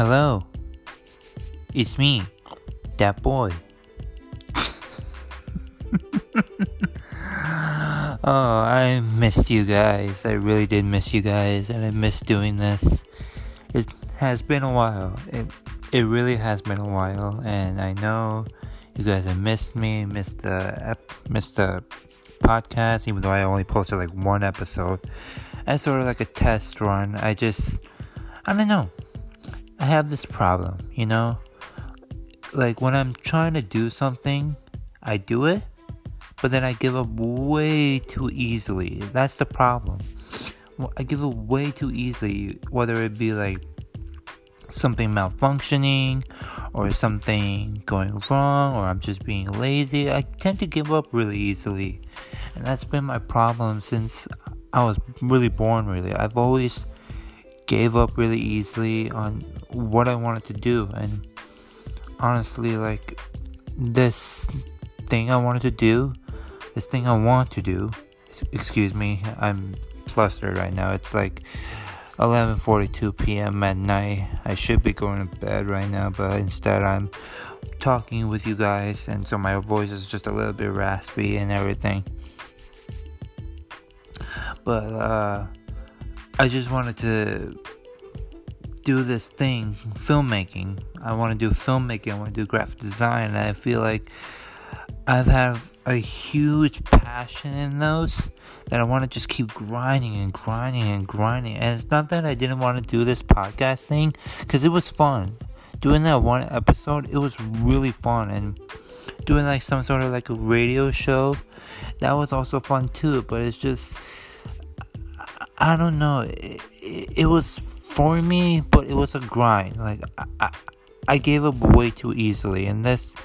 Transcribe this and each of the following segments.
Hello. It's me, that boy. oh, I missed you guys. I really did miss you guys, and I missed doing this. It has been a while. It it really has been a while, and I know you guys have missed me, missed the ep- missed the podcast, even though I only posted like one episode. As sort of like a test run. I just I don't know. I have this problem, you know? Like when I'm trying to do something, I do it, but then I give up way too easily. That's the problem. I give up way too easily, whether it be like something malfunctioning or something going wrong or I'm just being lazy. I tend to give up really easily. And that's been my problem since I was really born really. I've always gave up really easily on what I wanted to do and honestly like this thing I wanted to do this thing I want to do excuse me I'm flustered right now it's like 11:42 p.m. at night I should be going to bed right now but instead I'm talking with you guys and so my voice is just a little bit raspy and everything but uh I just wanted to do this thing, filmmaking. I want to do filmmaking. I want to do graphic design. And I feel like I've a huge passion in those that I want to just keep grinding and grinding and grinding. And it's not that I didn't want to do this podcast thing because it was fun. Doing that one episode, it was really fun. And doing like some sort of like a radio show, that was also fun too. But it's just I don't know. It, it, it, was for me, but it was a grind. Like I, I, gave up way too easily, and this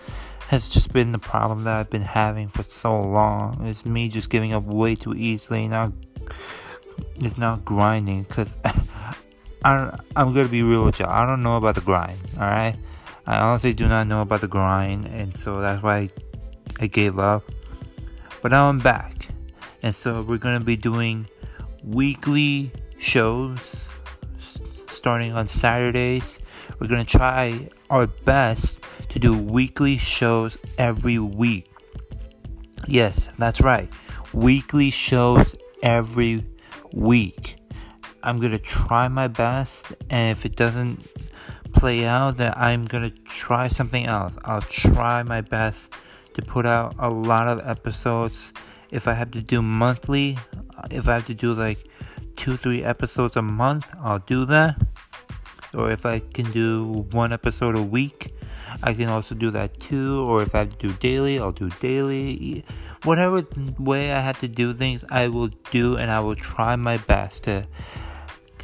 has just been the problem that I've been having for so long. It's me just giving up way too easily. Now it's not grinding because I I'm gonna be real with you. I don't know about the grind. All right, I honestly do not know about the grind, and so that's why I, I gave up. But now I'm back, and so we're gonna be doing weekly shows starting on Saturdays. We're going to try our best to do weekly shows every week. Yes, that's right. Weekly shows every week. I'm going to try my best, and if it doesn't play out, then I'm going to try something else. I'll try my best to put out a lot of episodes. If I have to do monthly, if I have to do like two, three episodes a month, I'll do that. Or if I can do one episode a week, I can also do that too. Or if I have to do daily, I'll do daily. Whatever way I have to do things, I will do, and I will try my best to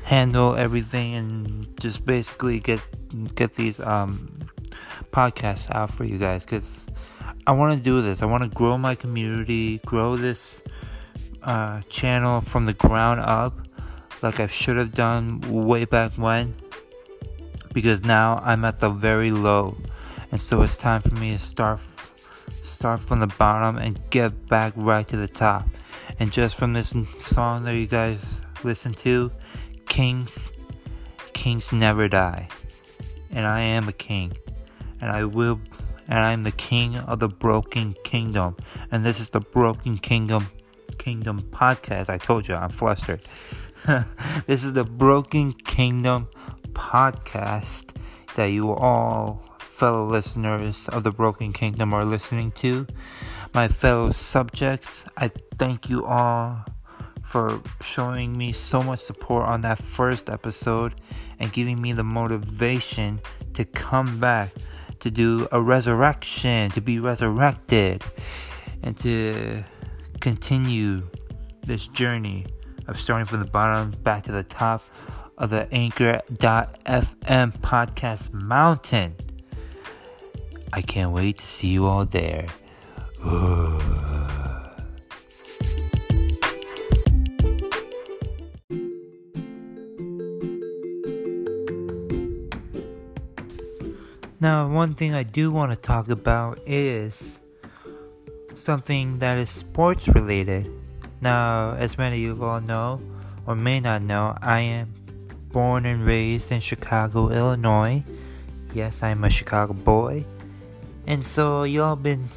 handle everything and just basically get get these um podcasts out for you guys because I want to do this. I want to grow my community, grow this uh, channel from the ground up like I should have done way back when because now I'm at the very low. And so it's time for me to start start from the bottom and get back right to the top. And just from this song that you guys listen to kings kings never die. And I am a king. And I will and I'm the king of the broken kingdom. And this is the broken kingdom Kingdom podcast. I told you I'm flustered. this is the Broken Kingdom podcast that you all fellow listeners of the Broken Kingdom are listening to. My fellow subjects, I thank you all for showing me so much support on that first episode and giving me the motivation to come back to do a resurrection, to be resurrected, and to continue this journey of starting from the bottom back to the top of the Anchor.fm podcast mountain. I can't wait to see you all there. now, one thing I do want to talk about is something that is sports related. Now, as many of you all know, or may not know, I am born and raised in Chicago, Illinois. Yes, I'm a Chicago boy. And so y'all been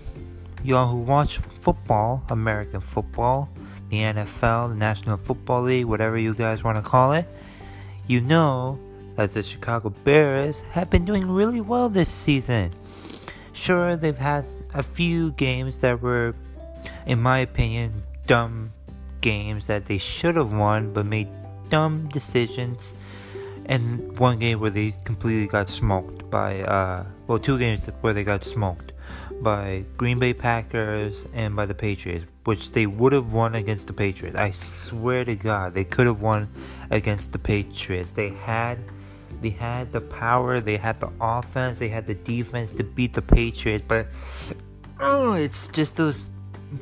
y'all who watch football, American football, the NFL, the National Football League, whatever you guys want to call it, you know that the Chicago Bears have been doing really well this season. Sure, they've had a few games that were, in my opinion, dumb games that they should have won but made dumb decisions. And one game where they completely got smoked by, uh, well, two games where they got smoked by Green Bay Packers and by the Patriots, which they would have won against the Patriots. I swear to God, they could have won against the Patriots. They had they had the power, they had the offense, they had the defense to beat the Patriots, but oh, it's just those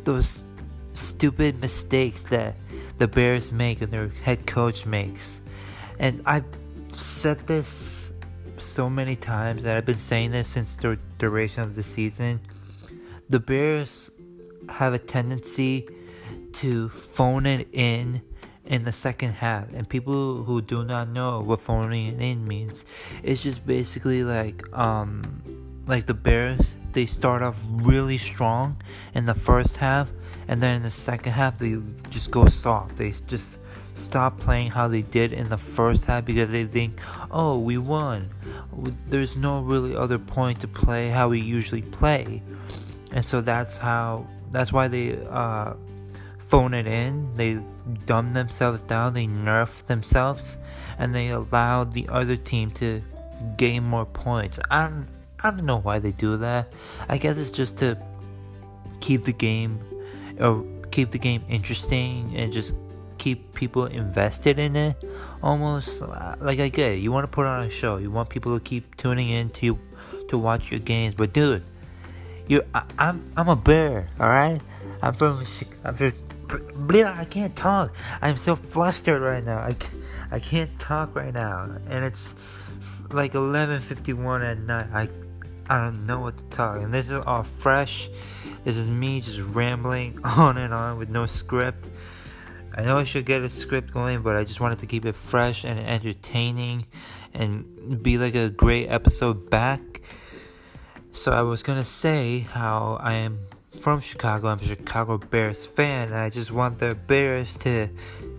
those stupid mistakes that the Bears make and their head coach makes. And I've said this so many times that I've been saying this since the duration of the season. The Bears have a tendency to phone it in in the second half. And people who do not know what phoning it in means, it's just basically like um like the Bears, they start off really strong in the first half, and then in the second half they just go soft. They just stop playing how they did in the first half because they think, oh, we won. There's no really other point to play how we usually play, and so that's how. That's why they uh, phone it in. They dumb themselves down, they nerf themselves, and they allow the other team to gain more points. I don't, I don't know why they do that. I guess it's just to keep the game or keep the game interesting and just keep people invested in it. Almost uh, like I get it. You want to put on a show. You want people to keep tuning in to to watch your games. But dude, you I'm I'm a bear. All right. I'm from I'm from I can't talk. I'm so flustered right now. I, I can't talk right now, and it's like 11:51 at night. I I don't know what to talk, and this is all fresh. This is me just rambling on and on with no script. I know I should get a script going, but I just wanted to keep it fresh and entertaining and be like a great episode back. So I was gonna say how I am from Chicago. I'm a Chicago Bears fan. And I just want the Bears to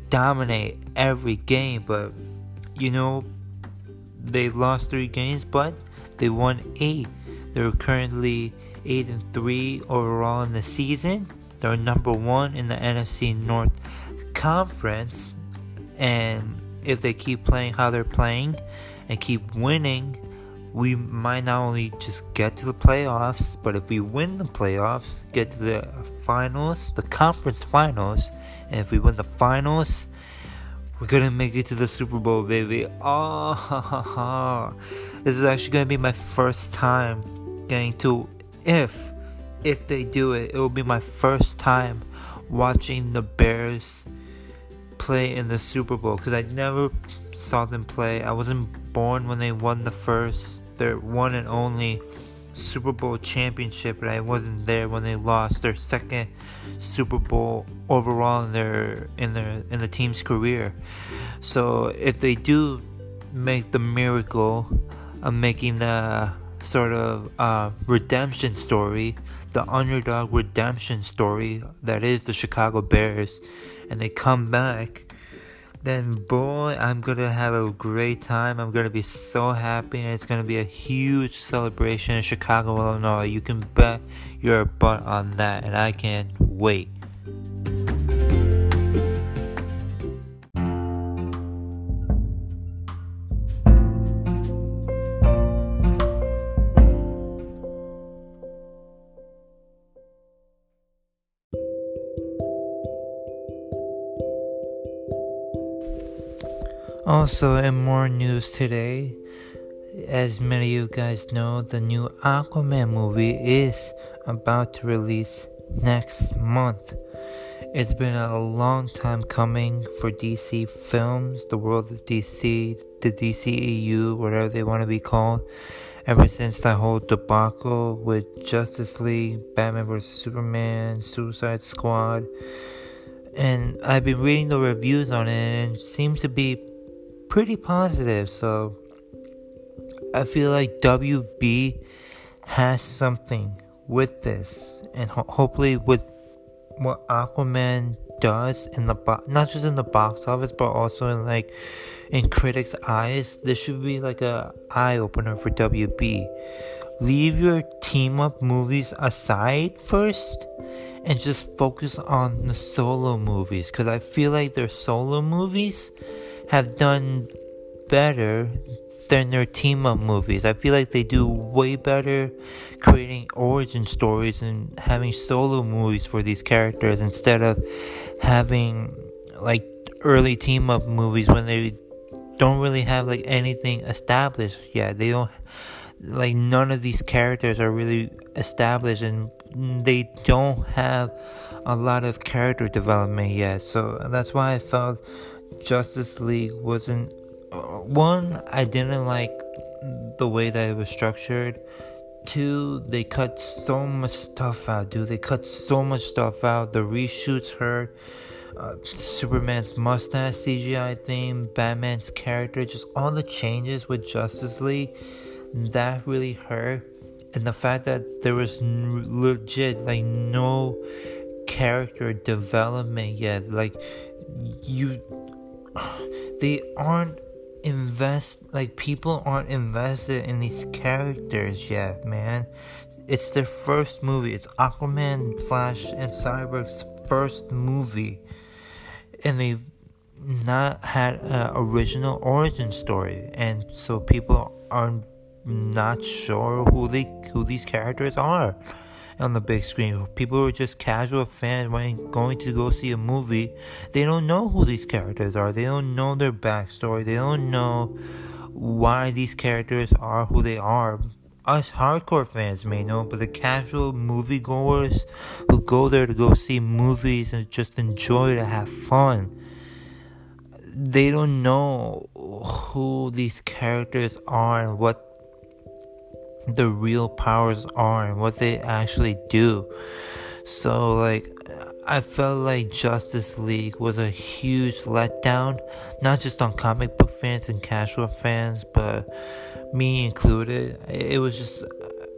dominate every game. But, you know, they lost three games, but they won eight. They're currently 8 and 3 overall in the season. They're number one in the NFC North Conference. And if they keep playing how they're playing and keep winning, we might not only just get to the playoffs, but if we win the playoffs, get to the finals, the conference finals, and if we win the finals, we're gonna make it to the Super Bowl, baby. Oh, this is actually gonna be my first time getting to if if they do it, it will be my first time watching the Bears play in the Super Bowl because I never saw them play. I wasn't born when they won the first their one and only Super Bowl championship, but I wasn't there when they lost their second Super Bowl overall in their in their in the team's career. So if they do make the miracle of making the sort of uh, redemption story, the underdog redemption story that is the Chicago Bears, and they come back then boy, I'm gonna have a great time. I'm gonna be so happy, and it's gonna be a huge celebration in Chicago, Illinois. You can bet your butt on that, and I can't wait. Also, in more news today, as many of you guys know, the new Aquaman movie is about to release next month. It's been a long time coming for DC films, the world of DC, the DCEU, whatever they want to be called. Ever since that whole debacle with Justice League, Batman vs Superman, Suicide Squad, and I've been reading the reviews on it, and it seems to be pretty positive. So I feel like WB has something with this, and ho- hopefully with what Aquaman does in the bo- not just in the box office, but also in like in critics' eyes, this should be like a eye opener for WB. Leave your team up movies aside first and just focus on the solo movies because I feel like their solo movies have done better than their team up movies. I feel like they do way better creating origin stories and having solo movies for these characters instead of having like early team up movies when they don't really have like anything established yet. They don't like none of these characters are really established and they don't have a lot of character development yet. So that's why I felt Justice League wasn't uh, one. I didn't like the way that it was structured. Two, they cut so much stuff out, dude. They cut so much stuff out. The reshoots hurt. Uh, Superman's mustache CGI theme, Batman's character, just all the changes with Justice League that really hurt. And the fact that there was n- legit like no character development yet, like you, they aren't invest like people aren't invested in these characters yet, man. It's their first movie. It's Aquaman, Flash, and Cyborg's first movie, and they've not had an original origin story, and so people aren't not sure who they who these characters are on the big screen. People who are just casual fans when going to go see a movie, they don't know who these characters are. They don't know their backstory. They don't know why these characters are who they are. Us hardcore fans may know, but the casual moviegoers who go there to go see movies and just enjoy to have fun, they don't know who these characters are and what the real powers are and what they actually do. So, like, I felt like Justice League was a huge letdown, not just on comic book fans and casual fans, but me included. It was just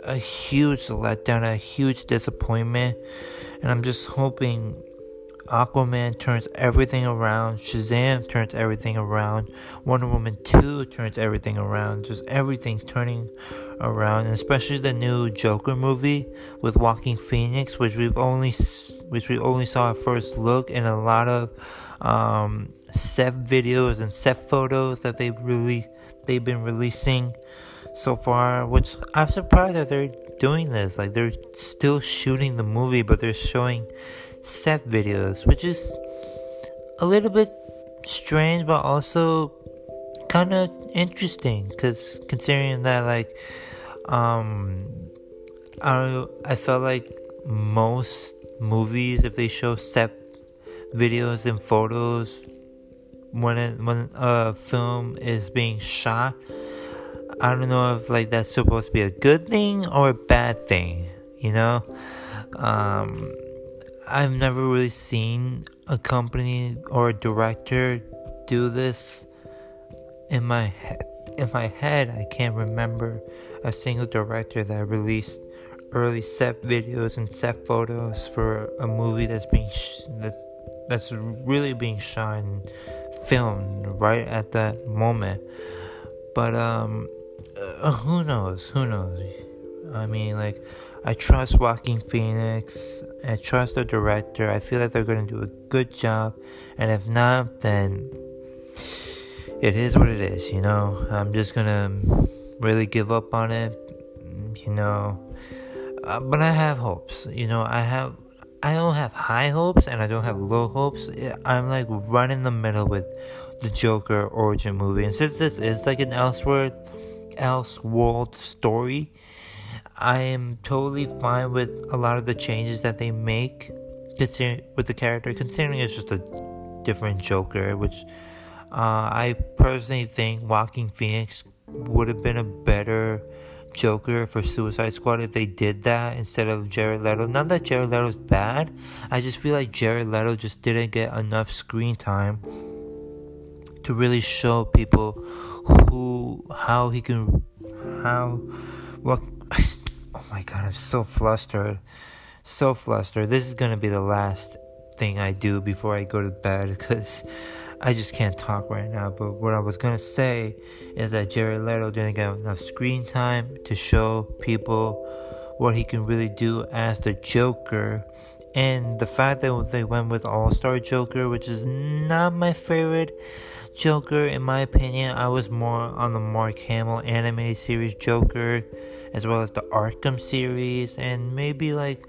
a huge letdown, a huge disappointment, and I'm just hoping Aquaman turns everything around, Shazam turns everything around, Wonder Woman 2 turns everything around, just everything turning around, especially the new Joker movie with Joaquin Phoenix, which we've only which we only saw a first look in a lot of um, set videos and set photos that they've really they've been releasing so far. Which I'm surprised that they're doing this. Like they're still shooting the movie, but they're showing set videos, which is a little bit strange, but also kind of interesting because considering that like um I I felt like most movies if they show set videos and photos when it, when a film is being shot I don't know if like that's supposed to be a good thing or a bad thing you know? Um I've never really seen a company or a director do this in my head. In my head, I can't remember a single director that released early set videos and set photos for a movie that's being sh- that's that's really being shot and filmed right at that moment. But um, uh, who knows? Who knows? I mean, like I trust Joaquin Phoenix. I trust the director. I feel like they're going to do a good job. And if not, then it is what it is, you know. I'm just going to really give up on it, you know. Uh, but I have hopes, you know. I have. I don't have high hopes and I don't have low hopes. I'm like right in the middle with the Joker origin movie. And since this is like an Elseworld, Elseworld story, I am totally fine with a lot of the changes that they make with the character, considering it's just a different Joker, which uh, I personally think Joaquin Phoenix would have been a better Joker for Suicide Squad if they did that instead of Jared Leto. Not that Jared Leto's bad, I just feel like Jared Leto just didn't get enough screen time to really show people who how he can how what oh my god I'm so flustered so flustered this is gonna be the last thing I do before I go to bed because I just can't talk right now. But what I was gonna say is that Jared Leto didn't get enough screen time to show people what he can really do as the Joker. And the fact that they went with All Star Joker, which is not my favorite Joker, in my opinion, I was more on the Mark Hamill animated series Joker, as well as the Arkham series, and maybe like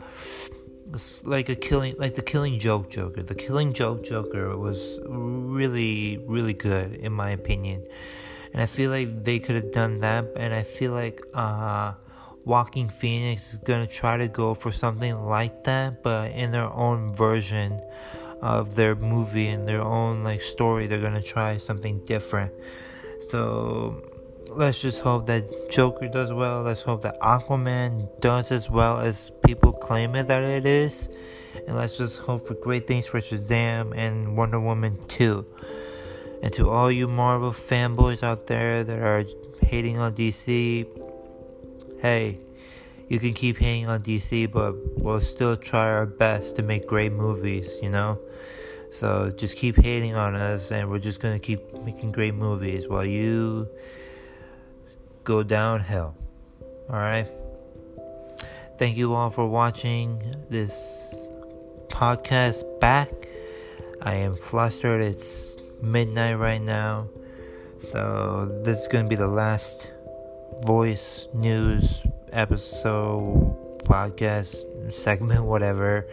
like a killing like the killing joke joker. The killing joke joker was really really good in my opinion. And i feel like they could have done that and i feel like uh Joaquin Phoenix is gonna try to go for something like that but in their own version of their movie and their own like story they're gonna try something different. So let's just hope that Joker does well. Let's hope that Aquaman does as well as people claim it that it is. And let's just hope for great things for Shazam and Wonder Woman 2. And to all you Marvel fanboys out there that are hating on DC, hey, you can keep hating on DC, but we'll still try our best to make great movies, you know? So just keep hating on us, and we're just gonna keep making great movies while you go downhill. Alright? Thank you all for watching this podcast back. I am flustered. It's midnight right now. So, this is going to be the last voice news episode, podcast, segment, whatever,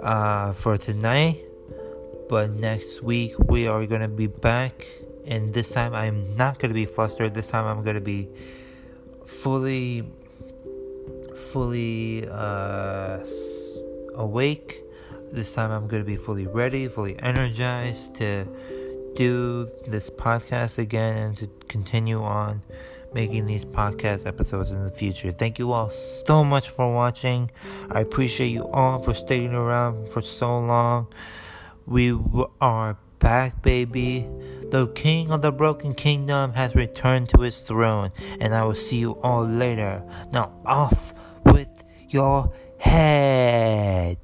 uh, for tonight. But next week, we are going to be back and this time I'm not gonna be flustered. This time I'm gonna be fully, fully uh, awake. This time I'm gonna be fully ready, fully energized to do this podcast again and to continue on making these podcast episodes in the future. Thank you all so much for watching. I appreciate you all for staying around for so long. We are back, baby. The king of the broken kingdom has returned to his throne, and I will see you all later. Now, off with your head.